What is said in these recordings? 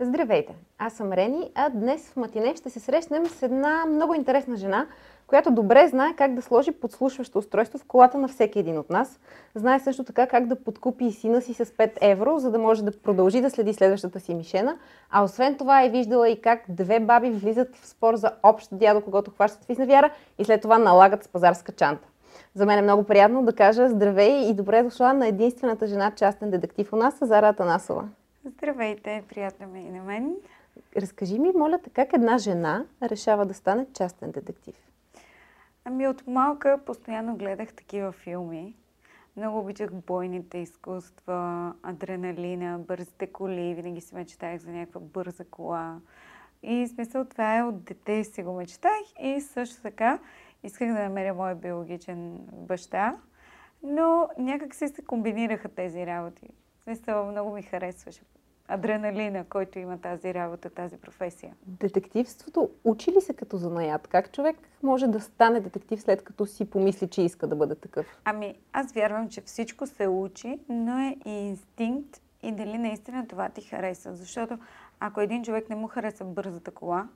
Здравейте! Аз съм Рени, а днес в Матине ще се срещнем с една много интересна жена, която добре знае как да сложи подслушващо устройство в колата на всеки един от нас. Знае също така как да подкупи сина си с 5 евро, за да може да продължи да следи следващата си мишена. А освен това е виждала и как две баби влизат в спор за общ дядо, когато хващат в изневяра и след това налагат с пазарска чанта. За мен е много приятно да кажа здравей и добре дошла на единствената жена частен детектив у нас, Зара Атанасова. Здравейте, приятно ми и на мен. Разкажи ми, моля как една жена решава да стане частен детектив? Ами от малка постоянно гледах такива филми. Много обичах бойните изкуства, адреналина, бързите коли. Винаги си мечтаях за някаква бърза кола. И смисъл това е от дете си го мечтах и също така исках да намеря моя биологичен баща. Но някак си се комбинираха тези работи. В смисъл много ми харесваше адреналина, който има тази работа, тази професия. Детективството учи ли се като занаят? Как човек може да стане детектив след като си помисли, че иска да бъде такъв? Ами, аз вярвам, че всичко се учи, но е и инстинкт и дали наистина това ти хареса. Защото ако един човек не му хареса бързата кола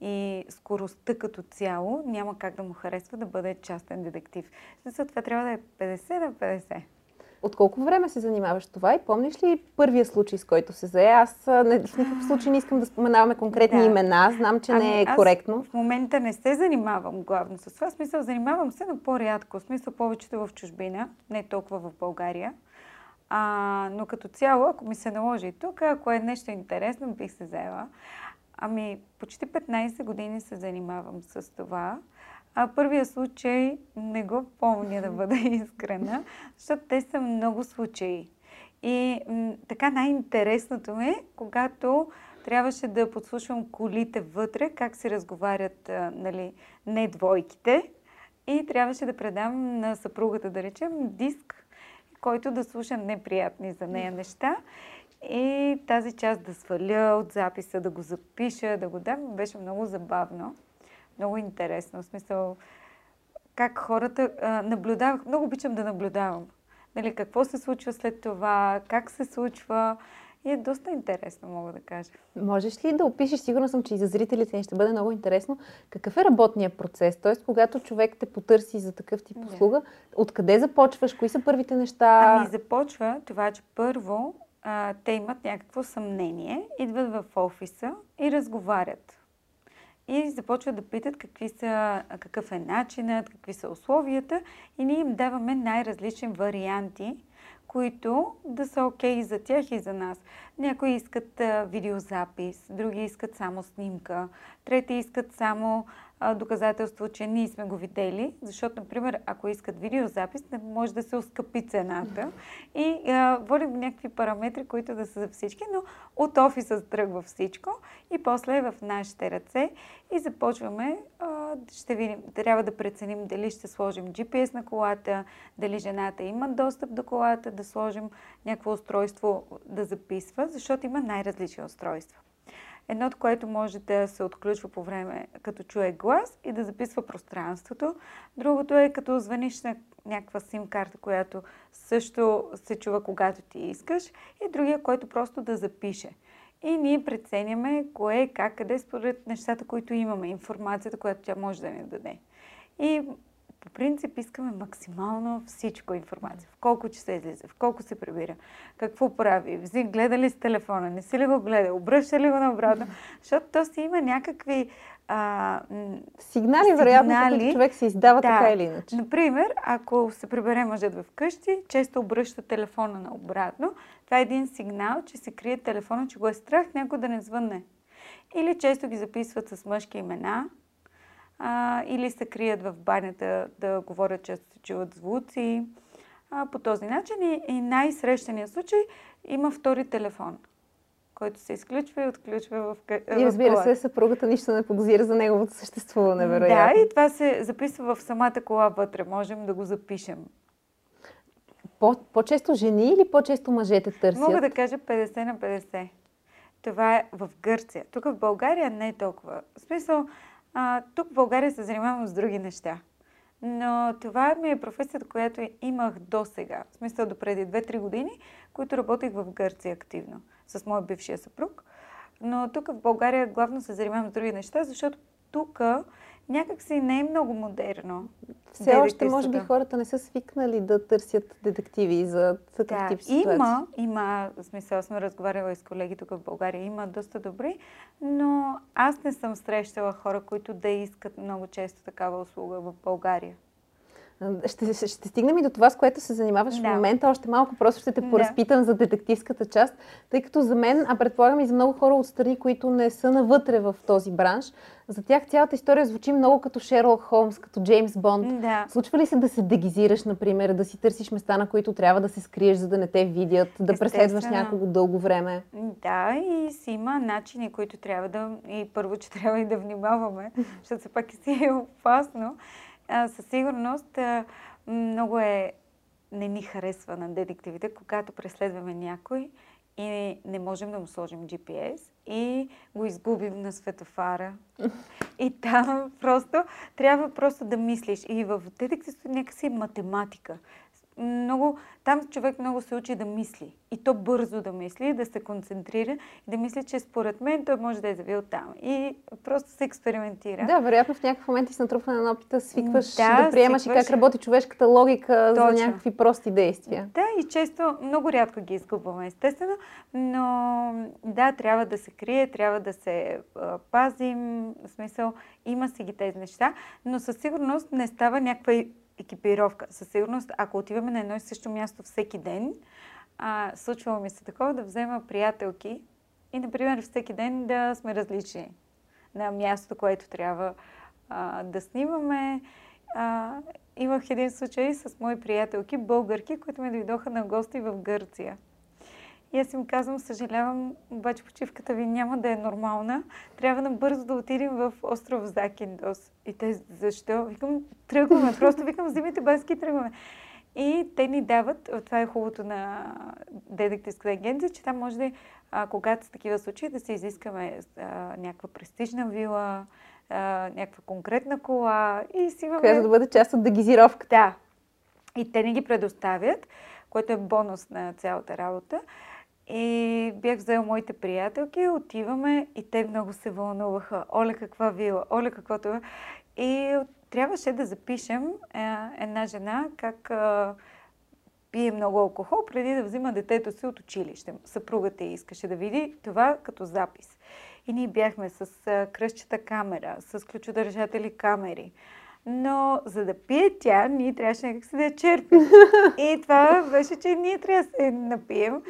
и скоростта като цяло, няма как да му харесва да бъде частен детектив. Затова това трябва да е 50 на 50. От колко време се занимаваш това и помниш ли първия случай, с който се зае? Аз не, в никакъв случай не искам да споменаваме конкретни да. имена, знам, че ами, не е аз коректно. в момента не се занимавам главно с това. Смисъл, занимавам се, но по-рядко. Смисъл, повечето в чужбина, не толкова в България. А, но като цяло, ако ми се наложи и тук, ако е нещо интересно, бих се взела. Ами, почти 15 години се занимавам с това. А първия случай не го помня да бъда искрена, защото те са много случаи. И м- така най-интересното е, когато трябваше да подслушвам колите вътре, как се разговарят а, нали, не двойките. И трябваше да предам на съпругата, да речем, диск, който да слуша неприятни за нея неща. И тази част да сваля от записа, да го запиша, да го дам, беше много забавно много интересно. В смисъл, как хората а, наблюдавах. Много обичам да наблюдавам. Нали, какво се случва след това, как се случва. И е доста интересно, мога да кажа. Можеш ли да опишеш, сигурна съм, че и за зрителите ни ще бъде много интересно, какъв е работният процес? Тоест, когато човек те потърси за такъв тип услуга, откъде започваш? Кои са първите неща? Ами започва това, че първо а, те имат някакво съмнение, идват в офиса и разговарят и започват да питат какви са, какъв е начинът, какви са условията и ние им даваме най-различни варианти, които да са окей okay и за тях и за нас. Някои искат видеозапис, други искат само снимка, трети искат само доказателство, че ние сме го видели, защото, например, ако искат видеозапис, не може да се оскъпи цената. И а, водим някакви параметри, които да са за всички, но от офиса тръгва всичко и после е в нашите ръце и започваме, а, ще видим, трябва да преценим дали ще сложим GPS на колата, дали жената има достъп до колата, да сложим някакво устройство да записва, защото има най-различни устройства. Едното, което може да се отключва по време, като чуе глас и да записва пространството. Другото е като звъниш на някаква сим карта, която също се чува когато ти искаш. И другия, който просто да запише. И ние преценяме кое, как, къде според нещата, които имаме, информацията, която тя може да ни даде. И по принцип искаме максимално всичко информация. В колко часа излиза, в колко се прибира, какво прави, взи, гледа ли с телефона, не си ли го гледа, обръща ли го наобратно, защото то си има някакви а, сигнали, вероятно, които човек се издава да. така или иначе. Например, ако се прибере мъжът в къщи, често обръща телефона наобратно, това е един сигнал, че се крие телефона, че го е страх някой да не звънне. Или често ги записват с мъжки имена, а, или се крият в банята да говорят често се чуват звуци. А, по този начин и, и най-срещания случай има втори телефон, който се изключва и отключва в И разбира се, съпругата нищо не подозира за неговото съществуване, вероятно. Да, и това се записва в самата кола вътре. Можем да го запишем. По- по-често жени или по-често мъжете търсят? Мога да кажа 50 на 50. Това е в Гърция. Тук в България не е толкова. В смисъл, а, тук в България се занимавам с други неща. Но това ми е професията, която имах до сега. В смисъл до преди 2-3 години, които работех в Гърция активно с моя бившия съпруг. Но тук в България главно се занимавам с други неща, защото тук някак си не е много модерно. Все още, може би, хората не са свикнали да търсят детективи за такъв да, тип ситуации. Има, има, в смисъл, съм разговаряла и с колеги тук в България, има доста добри, но аз не съм срещала хора, които да искат много често такава услуга в България. Ще, ще, стигнем и до това, с което се занимаваш да. в момента. Още малко просто ще те поразпитам да. за детективската част, тъй като за мен, а предполагам и за много хора от страни, които не са навътре в този бранш, за тях цялата история звучи много като Шерлок Холмс, като Джеймс Бонд. Да. Случва ли се да се дегизираш, например, да си търсиш места, на които трябва да се скриеш, за да не те видят, да преследваш някого дълго време? Да, и си има начини, които трябва да... И първо, че трябва и да внимаваме, защото все пак си е опасно със сигурност много е не ни харесва на детективите, когато преследваме някой и не можем да му сложим GPS и го изгубим на светофара. И там просто трябва просто да мислиш. И в детективството някакси е математика много, там човек много се учи да мисли. И то бързо да мисли, да се концентрира и да мисли, че според мен той може да е завил там. И просто се експериментира. Да, вероятно в някакъв момент и с натрупване на опита свикваш да, да приемаш свикваш... и как работи човешката логика Точно. за някакви прости действия. Да, и често, много рядко ги изгубваме, естествено, но да, трябва да се крие, трябва да се а, пазим, в смисъл, има си ги тези неща, но със сигурност не става някаква екипировка. Със сигурност, ако отиваме на едно и също място всеки ден, а, случвало ми се такова да взема приятелки и, например, всеки ден да сме различни на мястото, което трябва а, да снимаме. А, имах един случай с мои приятелки, българки, които ме дойдоха на гости в Гърция. И аз им казвам, съжалявам, обаче почивката ви няма да е нормална. Трябва набързо да отидем в остров Закиндос. И те, защо? Викам, тръгваме. Просто викам, взимайте бански и тръгваме. И те ни дават, това е хубавото на детективската агенция, че там може да, а, когато са такива случаи, да се изискаме а, някаква престижна вила, а, някаква конкретна кола и си имаме... Която да бъде част от дегизировката. Да. И те ни ги предоставят, което е бонус на цялата работа. И бях взел моите приятелки, отиваме и те много се вълнуваха. Оле, каква вила, оле, каквото е. И трябваше да запишем е, една жена как пие много алкохол преди да взима детето си от училище. Съпругата й искаше да види това като запис. И ние бяхме с кръщата камера, с ключодържатели камери. Но за да пие тя, ние трябваше някак си да я черпим. И това беше, че ние трябва да се напием.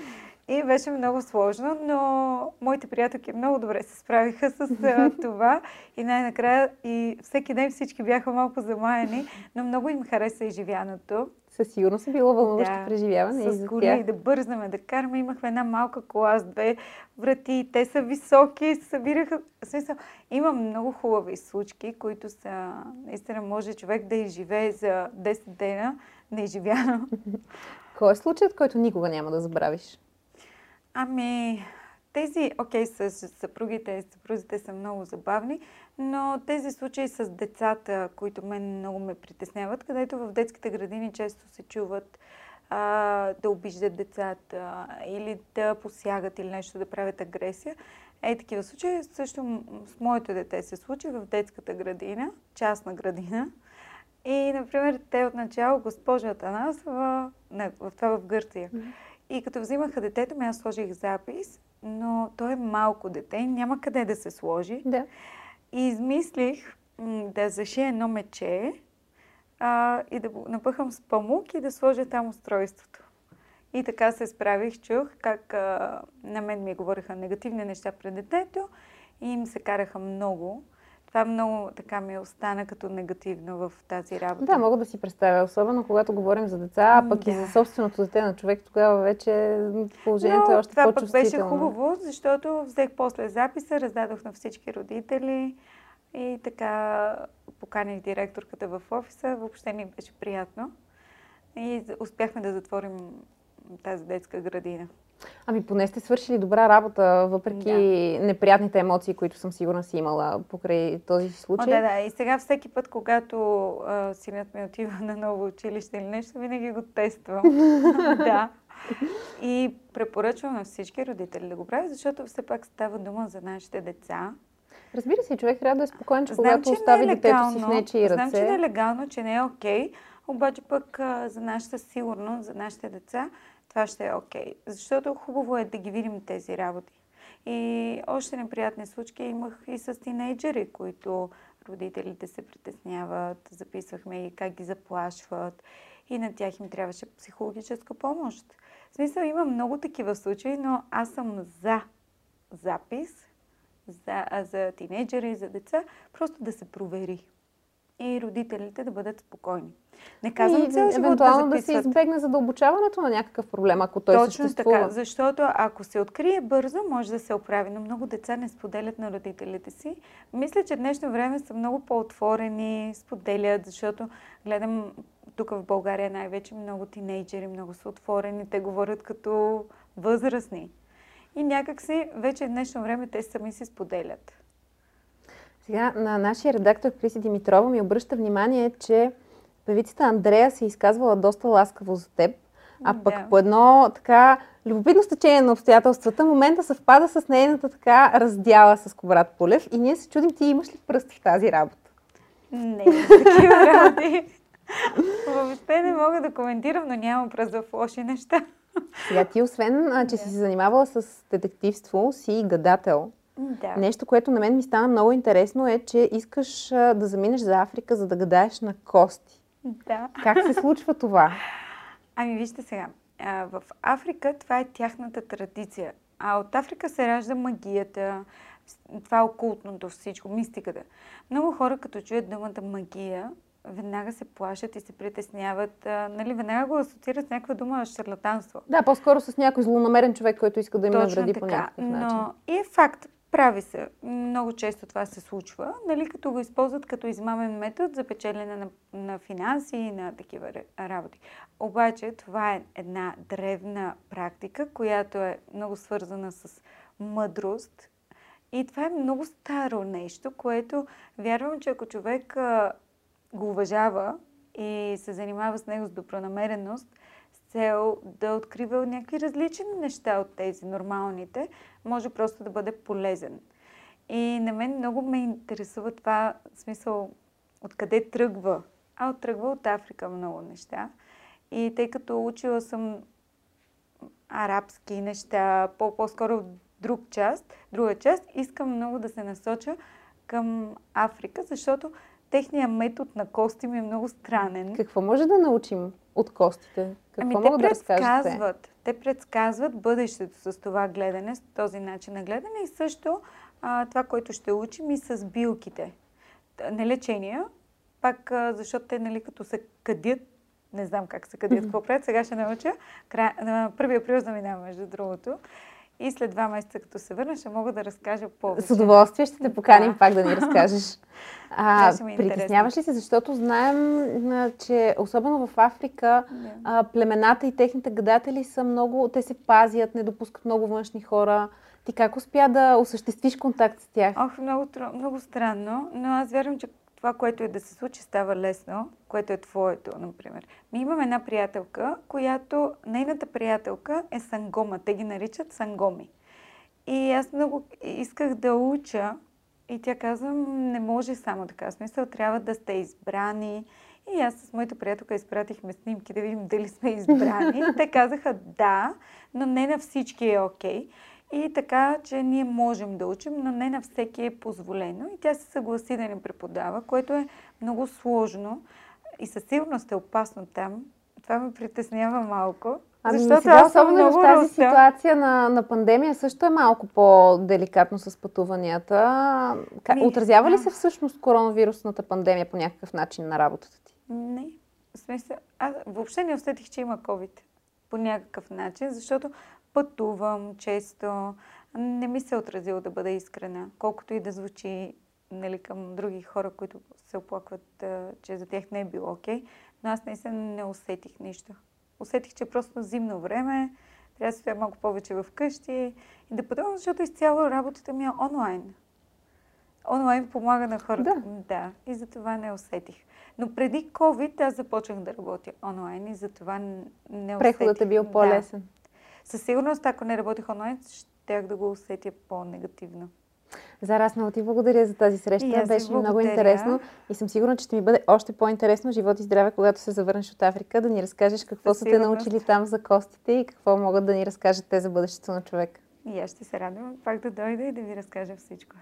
И беше много сложно, но моите приятелки много добре се справиха с това. И най-накрая и всеки ден всички бяха малко замаяни, но много им хареса изживяното. Със сигурност е било вълнуващо да, преживяване. С коли да бързнаме, да караме. Имахме една малка кола с две врати. Те са високи, събираха. В смисъл, има много хубави случки, които са... Наистина може човек да изживее за 10 дена неизживяно. Кой е случаят, който никога няма да забравиш? Ами, тези, окей, с съпругите, съпрузите са много забавни, но тези случаи с децата, които мен много ме притесняват, където в детските градини често се чуват а, да обиждат децата или да посягат или нещо да правят агресия. Е, такива случаи също с моето дете се случи в детската градина, частна градина. И, например, те отначало госпожа Атанасова, в това в Гърция. И като взимаха детето ми, аз сложих запис, но той е малко дете, няма къде да се сложи. Да. И измислих м- да зашия едно мече а, и да го напъхам с памук и да сложа там устройството. И така се справих, чух как а, на мен ми говориха негативни неща пред детето и им се караха много. Това много така ми остана като негативно в тази работа. Да, мога да си представя, особено когато говорим за деца, а пък да. и за собственото дете на човек, тогава вече положението Но, е още по-чувствително. Това пък беше хубаво, защото взех после записа, раздадох на всички родители и така поканих директорката в офиса. Въобще ни беше приятно и успяхме да затворим тази детска градина. Ами поне сте свършили добра работа, въпреки да. неприятните емоции, които съм сигурна си имала покрай този случай. О, да, да. И сега всеки път, когато а, синът ми отива на ново училище или нещо, винаги го тествам. да. И препоръчвам на всички родители да го правят, защото все пак става дума за нашите деца. Разбира се, човек трябва да е спокоен, че когато че остави е детето си в нечи ръце. Знам, че не е легално, че не е окей, okay, обаче пък а, за нашата сигурност, за нашите деца, това ще е окей. Okay. Защото хубаво е да ги видим тези работи. И още неприятни случки имах и с тинейджери, които родителите се притесняват, записвахме и как ги заплашват и на тях им трябваше психологическа помощ. В смисъл има много такива случаи, но аз съм за запис за, за тинейджери за деца, просто да се провери и родителите да бъдат спокойни. Не казвам и, цял живот евентуално да, да се избегне задълбочаването на някакъв проблем, ако той Точно съществува. така, защото ако се открие бързо, може да се оправи, но много деца не споделят на родителите си. Мисля, че днешно време са много по-отворени, споделят, защото гледам тук в България най-вече много тинейджери, много са отворени, те говорят като възрастни. И някак си вече в днешно време те сами си споделят. Сега на нашия редактор Криси Димитрова ми обръща внимание, че певицата Андрея се изказвала доста ласкаво за теб, а пък да. по едно така любопитно стечение на обстоятелствата, момента съвпада с нейната така раздяла с Коврат Полев и ние се чудим ти имаш ли пръсти в тази работа? Не, такива работи. Въобще не мога да коментирам, но нямам пръст в лоши неща. Сега ти, освен, че си се занимавала с детективство, си гадател. Да. Нещо, което на мен ми стана много интересно е, че искаш да заминеш за Африка, за да гадаеш на кости. Да. Как се случва това? Ами вижте сега. В Африка това е тяхната традиция. А от Африка се ражда магията, това е окултното всичко, мистиката. Много хора, като чуят думата магия, веднага се плашат и се притесняват. А, нали, веднага го асоциират с някаква дума шарлатанство. Да, по-скоро с някой злонамерен човек, който иска да им навреди по някакъв начин. Но и е факт, прави се. Много често това се случва, нали, като го използват като измамен метод за печелене на, на финанси и на такива работи. Обаче това е една древна практика, която е много свързана с мъдрост. И това е много старо нещо, което вярвам, че ако човек го уважава и се занимава с него с добронамереност, цел да открива някакви различни неща от тези нормалните, може просто да бъде полезен. И на мен много ме интересува това, смисъл, откъде тръгва. А тръгва от Африка много неща. И тъй като учила съм арабски неща, по-скоро в друг част, друга част, искам много да се насоча към Африка, защото техният метод на кости ми е много странен. Какво може да научим от костите? Какво ами, те предсказват, да те предсказват бъдещето с това гледане, с този начин на гледане и също а, това, което ще учим и с билките. Не лечения, пак а, защото те, нали, като се къдят, не знам как се къдят, какво правят, сега ще науча. Край, на 1 април заминавам, между другото. И след два месеца, като се върна, ще мога да разкажа повече. С удоволствие ще те поканим да. пак да ни разкажеш. А, притесняваш ли се, защото знаем, че особено в Африка yeah. а, племената и техните гадатели са много, те се пазят, не допускат много външни хора. Ти как успя да осъществиш контакт с тях? Ох, много, много странно, но аз вярвам, че това, което е да се случи, става лесно, което е твоето, например. Ми имам една приятелка, която, нейната приятелка е сангома. Те ги наричат сангоми. И аз много исках да уча и тя казва, не може само така. В смисъл, трябва да сте избрани. И аз с моята приятелка изпратихме снимки да видим дали сме избрани. Те казаха да, но не на всички е окей. Okay. И така, че ние можем да учим, но не на всеки е позволено. И тя се съгласи да ни преподава, което е много сложно и със сигурност е опасно там. Това ме притеснява малко. Ами защото сега, особено в тази руса. ситуация на, на пандемия, също е малко по-деликатно с пътуванията. Как, Ми, отразява ли се всъщност коронавирусната пандемия по някакъв начин на работата ти? Не. В смисъл, аз въобще не усетих, че има COVID по някакъв начин, защото пътувам често. Не ми се е отразило да бъда искрена, колкото и да звучи нали, към други хора, които се оплакват, че за тях не е било окей. Okay. Но аз наистина не усетих нищо. Усетих, че просто зимно време, трябва да стоя малко повече в къщи и да пътувам, защото изцяло работата ми е онлайн. онлайн помага на хората. Да. да. И за това не усетих. Но преди COVID аз започнах да работя онлайн и затова н- не усетих. Преходът е бил Да. Със сигурност, ако не работех онлайн, щях да го усетя по-негативно. Зара, аз много ти благодаря за тази среща. Беше много благодаря. интересно и съм сигурна, че ще ми бъде още по-интересно живот и здраве, когато се завърнеш от Африка, да ни разкажеш какво Със са те научили там за костите и какво могат да ни разкажат те за бъдещето на човек. И аз ще се радвам пак да дойда и да ви разкажа всичко.